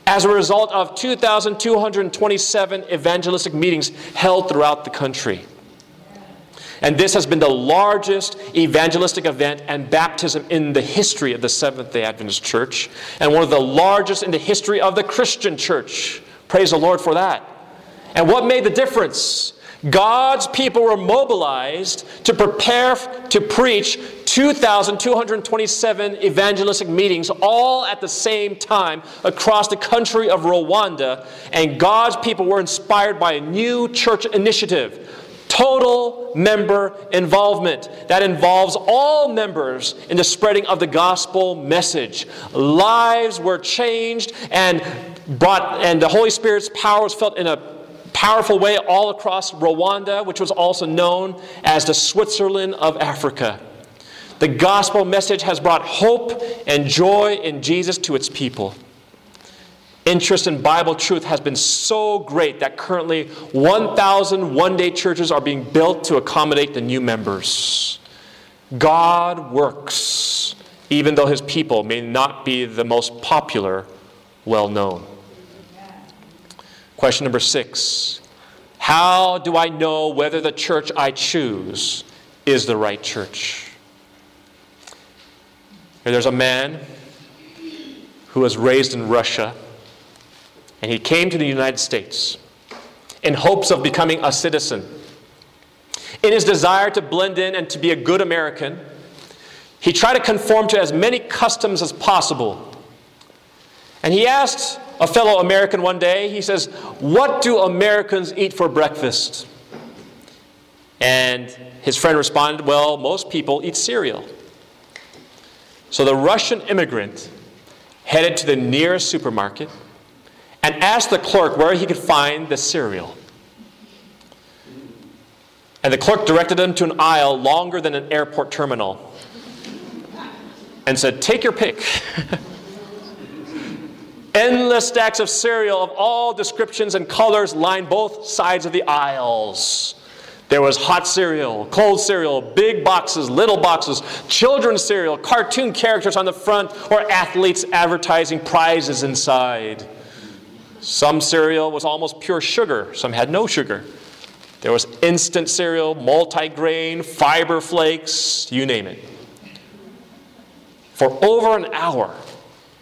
as a result of 2,227 evangelistic meetings held throughout the country. And this has been the largest evangelistic event and baptism in the history of the Seventh day Adventist Church, and one of the largest in the history of the Christian church. Praise the Lord for that. And what made the difference? God's people were mobilized to prepare to preach 2,227 evangelistic meetings all at the same time across the country of Rwanda. And God's people were inspired by a new church initiative total member involvement that involves all members in the spreading of the gospel message. Lives were changed and brought, and the Holy Spirit's power was felt in a powerful way all across Rwanda, which was also known as the Switzerland of Africa. The gospel message has brought hope and joy in Jesus to its people. Interest in Bible truth has been so great that currently 1,000 one day churches are being built to accommodate the new members. God works, even though his people may not be the most popular, well known. Question number six How do I know whether the church I choose is the right church? There's a man who was raised in Russia and he came to the United States in hopes of becoming a citizen. In his desire to blend in and to be a good American, he tried to conform to as many customs as possible. And he asked a fellow American one day, he says, What do Americans eat for breakfast? And his friend responded, Well, most people eat cereal. So the Russian immigrant headed to the nearest supermarket and asked the clerk where he could find the cereal. And the clerk directed him to an aisle longer than an airport terminal and said, Take your pick. Endless stacks of cereal of all descriptions and colors lined both sides of the aisles. There was hot cereal, cold cereal, big boxes, little boxes, children's cereal, cartoon characters on the front, or athletes advertising prizes inside. Some cereal was almost pure sugar, some had no sugar. There was instant cereal, multigrain, fiber flakes, you name it. For over an hour,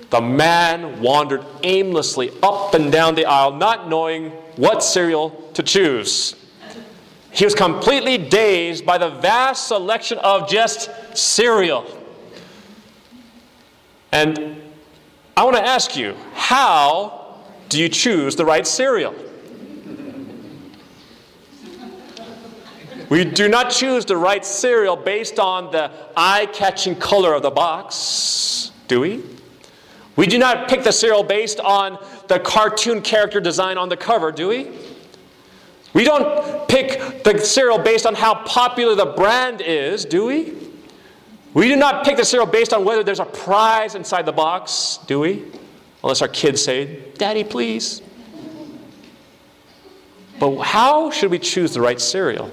the man wandered aimlessly up and down the aisle, not knowing what cereal to choose. He was completely dazed by the vast selection of just cereal. And I want to ask you, how do you choose the right cereal? We do not choose the right cereal based on the eye catching color of the box, do we? We do not pick the cereal based on the cartoon character design on the cover, do we? We don't pick the cereal based on how popular the brand is, do we? We do not pick the cereal based on whether there's a prize inside the box, do we? Unless our kids say, Daddy, please. But how should we choose the right cereal?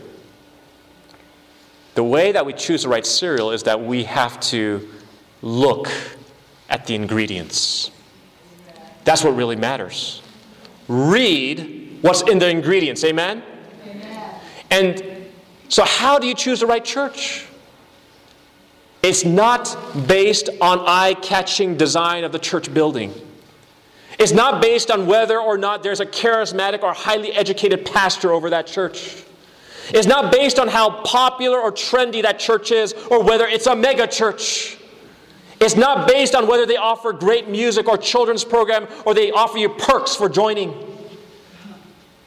The way that we choose the right cereal is that we have to look at the ingredients. That's what really matters. Read what's in the ingredients. Amen? Amen? And so, how do you choose the right church? It's not based on eye catching design of the church building. It's not based on whether or not there's a charismatic or highly educated pastor over that church. It's not based on how popular or trendy that church is or whether it's a mega church. It's not based on whether they offer great music or children's program or they offer you perks for joining.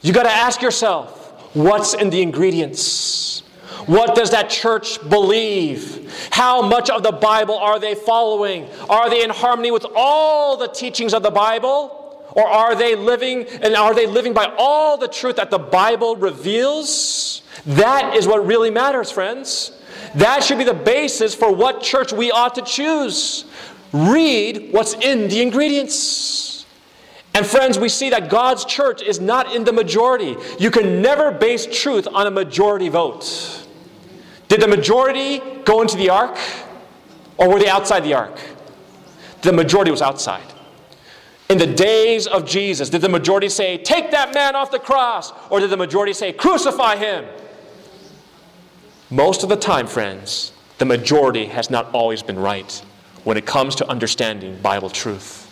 You got to ask yourself what's in the ingredients? What does that church believe? How much of the Bible are they following? Are they in harmony with all the teachings of the Bible? Or are they living and are they living by all the truth that the Bible reveals? That is what really matters, friends. That should be the basis for what church we ought to choose. Read what's in the ingredients. And friends, we see that God's church is not in the majority. You can never base truth on a majority vote. Did the majority go into the ark? Or were they outside the ark? The majority was outside. In the days of Jesus, did the majority say, Take that man off the cross? Or did the majority say, Crucify him? Most of the time, friends, the majority has not always been right when it comes to understanding Bible truth.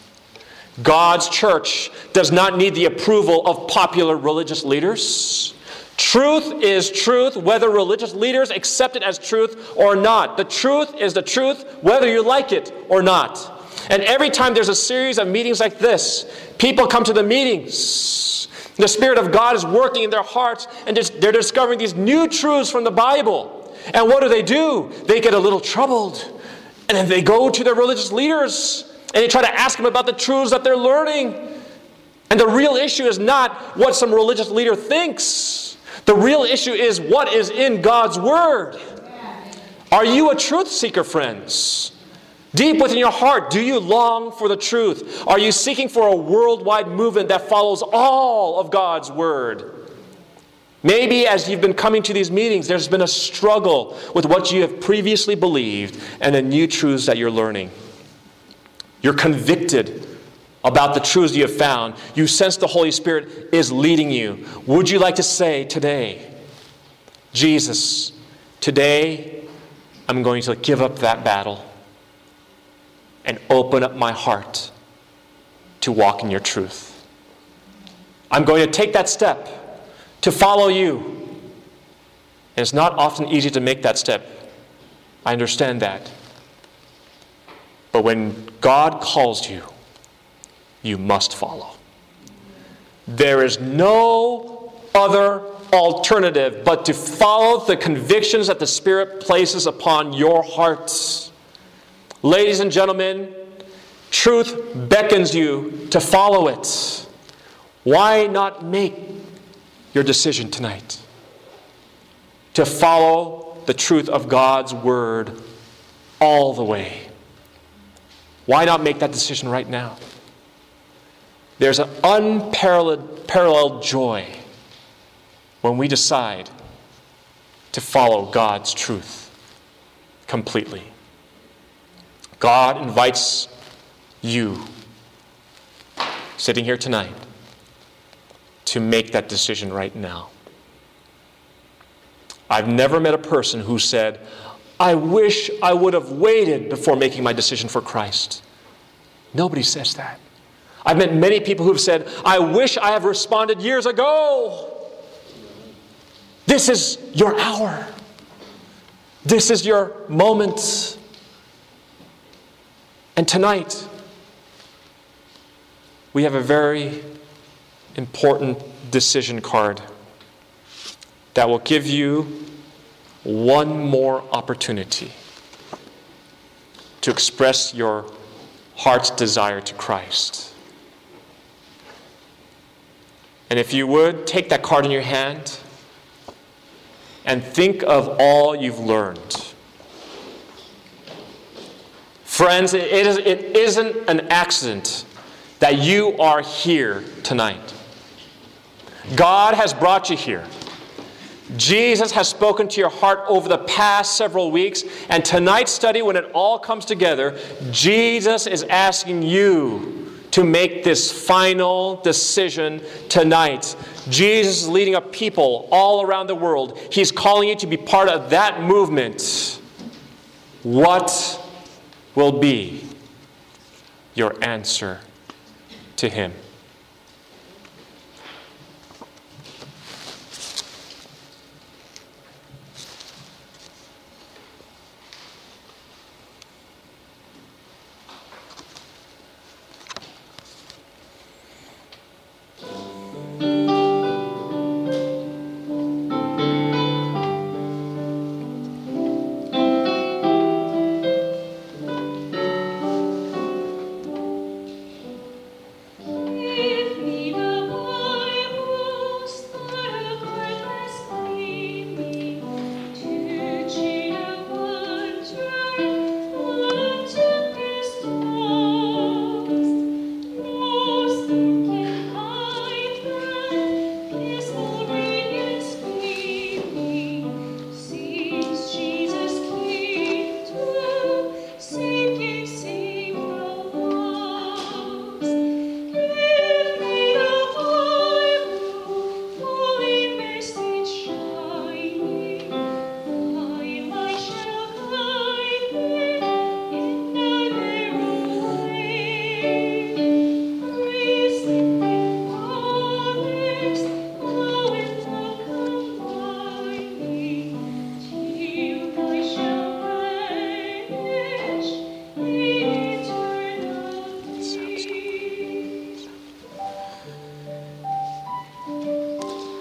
God's church does not need the approval of popular religious leaders. Truth is truth, whether religious leaders accept it as truth or not. The truth is the truth, whether you like it or not. And every time there's a series of meetings like this, people come to the meetings. The Spirit of God is working in their hearts, and they're discovering these new truths from the Bible. And what do they do? They get a little troubled. And then they go to their religious leaders and they try to ask them about the truths that they're learning. And the real issue is not what some religious leader thinks. The real issue is what is in God's Word. Are you a truth seeker, friends? Deep within your heart, do you long for the truth? Are you seeking for a worldwide movement that follows all of God's Word? Maybe as you've been coming to these meetings, there's been a struggle with what you have previously believed and the new truths that you're learning. You're convicted about the truths you have found, you sense the Holy Spirit is leading you. Would you like to say today, Jesus, today I'm going to give up that battle and open up my heart to walk in your truth? I'm going to take that step to follow you. And it's not often easy to make that step. I understand that. But when God calls you, you must follow. There is no other alternative but to follow the convictions that the Spirit places upon your hearts. Ladies and gentlemen, truth beckons you to follow it. Why not make your decision tonight to follow the truth of God's Word all the way? Why not make that decision right now? There's an unparalleled joy when we decide to follow God's truth completely. God invites you, sitting here tonight, to make that decision right now. I've never met a person who said, I wish I would have waited before making my decision for Christ. Nobody says that. I've met many people who've said, I wish I have responded years ago. This is your hour. This is your moment. And tonight, we have a very important decision card that will give you one more opportunity to express your heart's desire to Christ. And if you would, take that card in your hand and think of all you've learned. Friends, it, is, it isn't an accident that you are here tonight. God has brought you here. Jesus has spoken to your heart over the past several weeks, and tonight's study, when it all comes together, Jesus is asking you to make this final decision tonight. Jesus is leading a people all around the world. He's calling you to be part of that movement. what will be your answer to Him? Give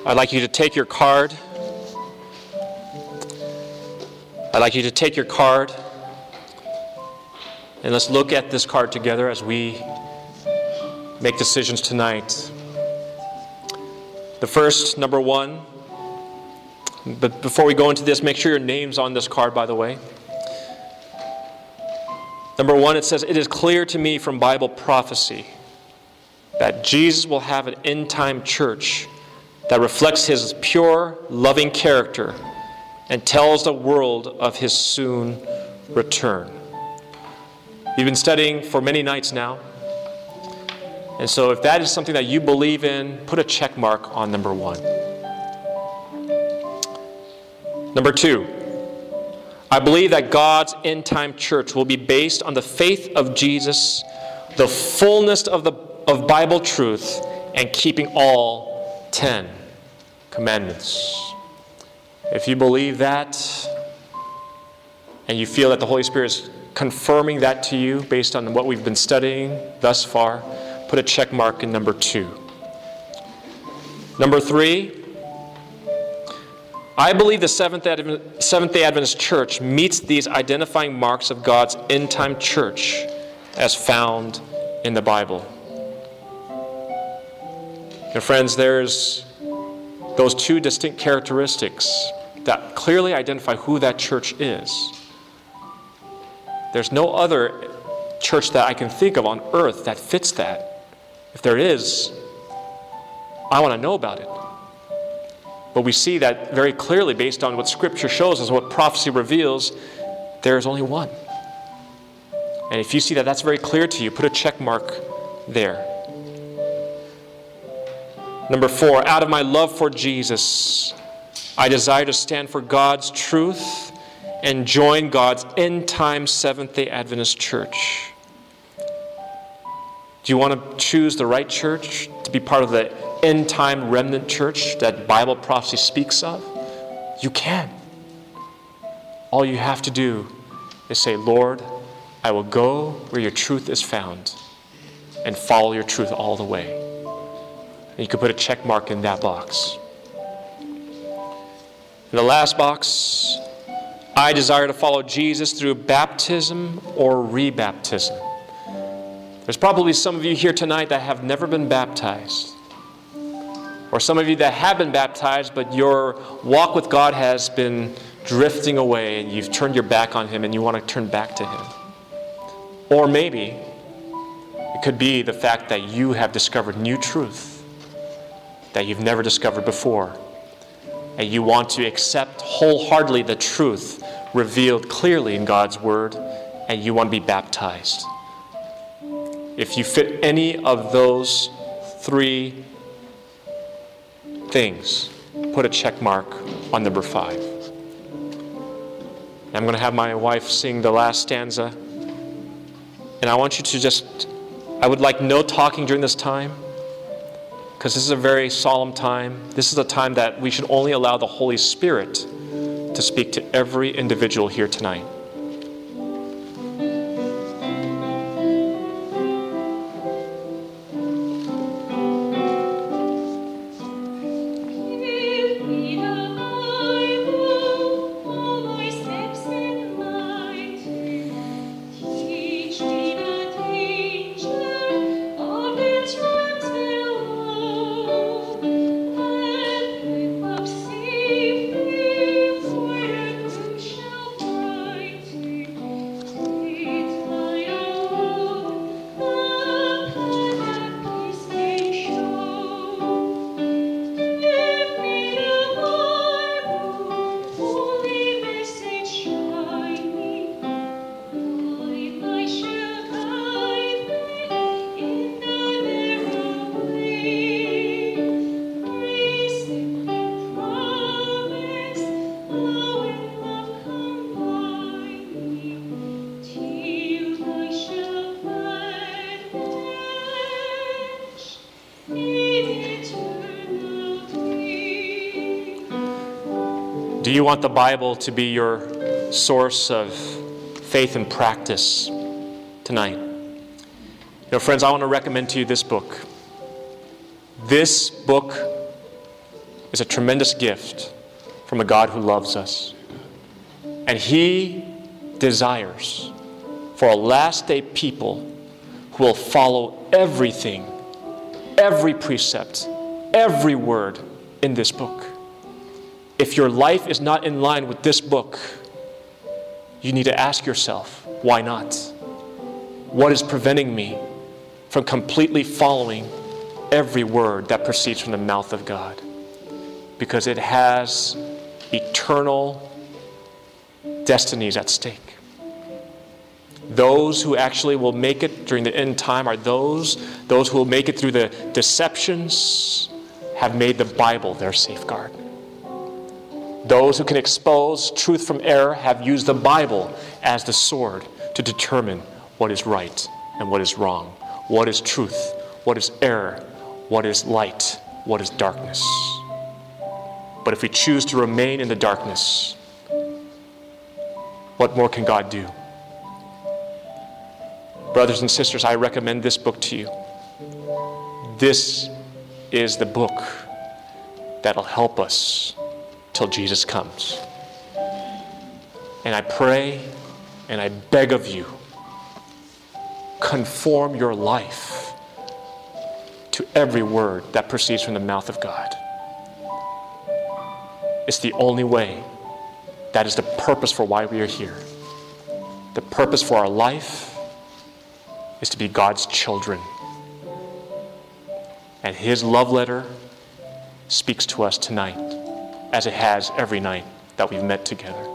I'd like you to take your card. I'd like you to take your card. And let's look at this card together as we make decisions tonight. The first, number one, but before we go into this, make sure your name's on this card, by the way. Number one, it says, It is clear to me from Bible prophecy that Jesus will have an end time church that reflects his pure, loving character and tells the world of his soon return. You've been studying for many nights now. And so, if that is something that you believe in, put a check mark on number one. Number two, I believe that God's end time church will be based on the faith of Jesus, the fullness of, the, of Bible truth, and keeping all ten commandments. If you believe that, and you feel that the Holy Spirit is confirming that to you based on what we've been studying thus far, put a check mark in number two. Number three, I believe the Seventh day Adventist Church meets these identifying marks of God's end time church as found in the Bible. And friends, there's those two distinct characteristics that clearly identify who that church is. There's no other church that I can think of on earth that fits that. If there is, I want to know about it. But we see that very clearly based on what Scripture shows us, what prophecy reveals, there is only one. And if you see that that's very clear to you, put a check mark there. Number four, out of my love for Jesus, I desire to stand for God's truth and join God's end time Seventh day Adventist church. Do you want to choose the right church to be part of the end time remnant church that Bible prophecy speaks of? You can. All you have to do is say, Lord, I will go where your truth is found and follow your truth all the way. And you can put a check mark in that box. In the last box, I desire to follow Jesus through baptism or rebaptism. There's probably some of you here tonight that have never been baptized. Or some of you that have been baptized, but your walk with God has been drifting away and you've turned your back on Him and you want to turn back to Him. Or maybe it could be the fact that you have discovered new truth that you've never discovered before. And you want to accept wholeheartedly the truth revealed clearly in God's Word, and you want to be baptized. If you fit any of those three things, put a check mark on number five. I'm going to have my wife sing the last stanza. And I want you to just, I would like no talking during this time because this is a very solemn time. This is a time that we should only allow the Holy Spirit to speak to every individual here tonight. Want the Bible to be your source of faith and practice tonight? You know, friends, I want to recommend to you this book. This book is a tremendous gift from a God who loves us. And He desires for a last day people who will follow everything, every precept, every word in this book. If your life is not in line with this book, you need to ask yourself, why not? What is preventing me from completely following every word that proceeds from the mouth of God? Because it has eternal destinies at stake. Those who actually will make it during the end time are those, those who will make it through the deceptions, have made the Bible their safeguard. Those who can expose truth from error have used the Bible as the sword to determine what is right and what is wrong, what is truth, what is error, what is light, what is darkness. But if we choose to remain in the darkness, what more can God do? Brothers and sisters, I recommend this book to you. This is the book that'll help us till Jesus comes. And I pray and I beg of you, conform your life to every word that proceeds from the mouth of God. It's the only way. That is the purpose for why we are here. The purpose for our life is to be God's children. And His love letter speaks to us tonight, as it has every night that we've met together.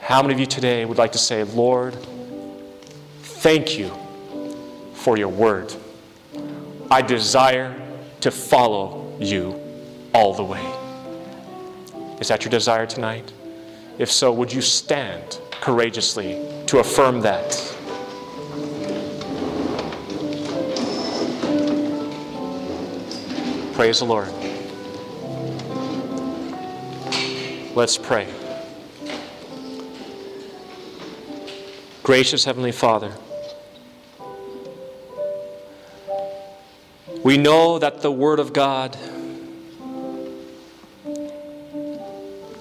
How many of you today would like to say, Lord, thank you for your word? I desire to follow you all the way. Is that your desire tonight? If so, would you stand courageously to affirm that? Praise the Lord. Let's pray. Gracious Heavenly Father, we know that the Word of God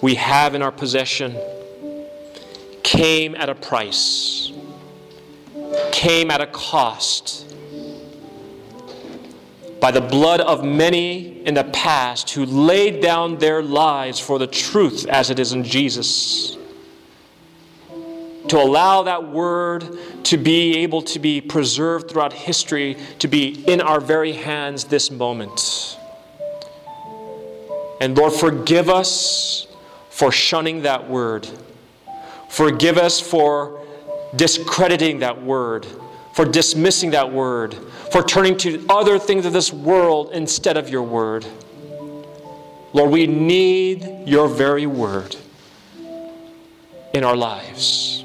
we have in our possession came at a price, came at a cost by the blood of many in the past who laid down their lives for the truth as it is in Jesus. To allow that word to be able to be preserved throughout history, to be in our very hands this moment. And Lord, forgive us for shunning that word. Forgive us for discrediting that word, for dismissing that word, for turning to other things of this world instead of your word. Lord, we need your very word. in our lives.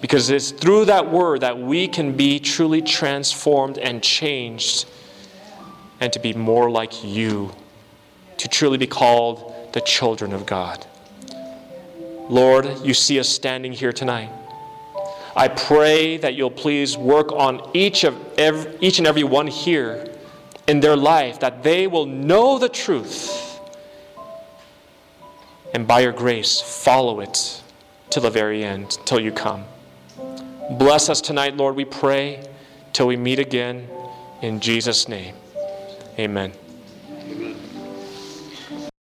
Because it's through that word that we can be truly transformed and changed and to be more like you, to truly be called the children of God. Lord, you see us standing here tonight. I pray that you'll please work on each, of every, each and every one here in their life, that they will know the truth and by your grace follow it till the very end, till you come. Bless us tonight, Lord, we pray, till we meet again. In Jesus' name, amen.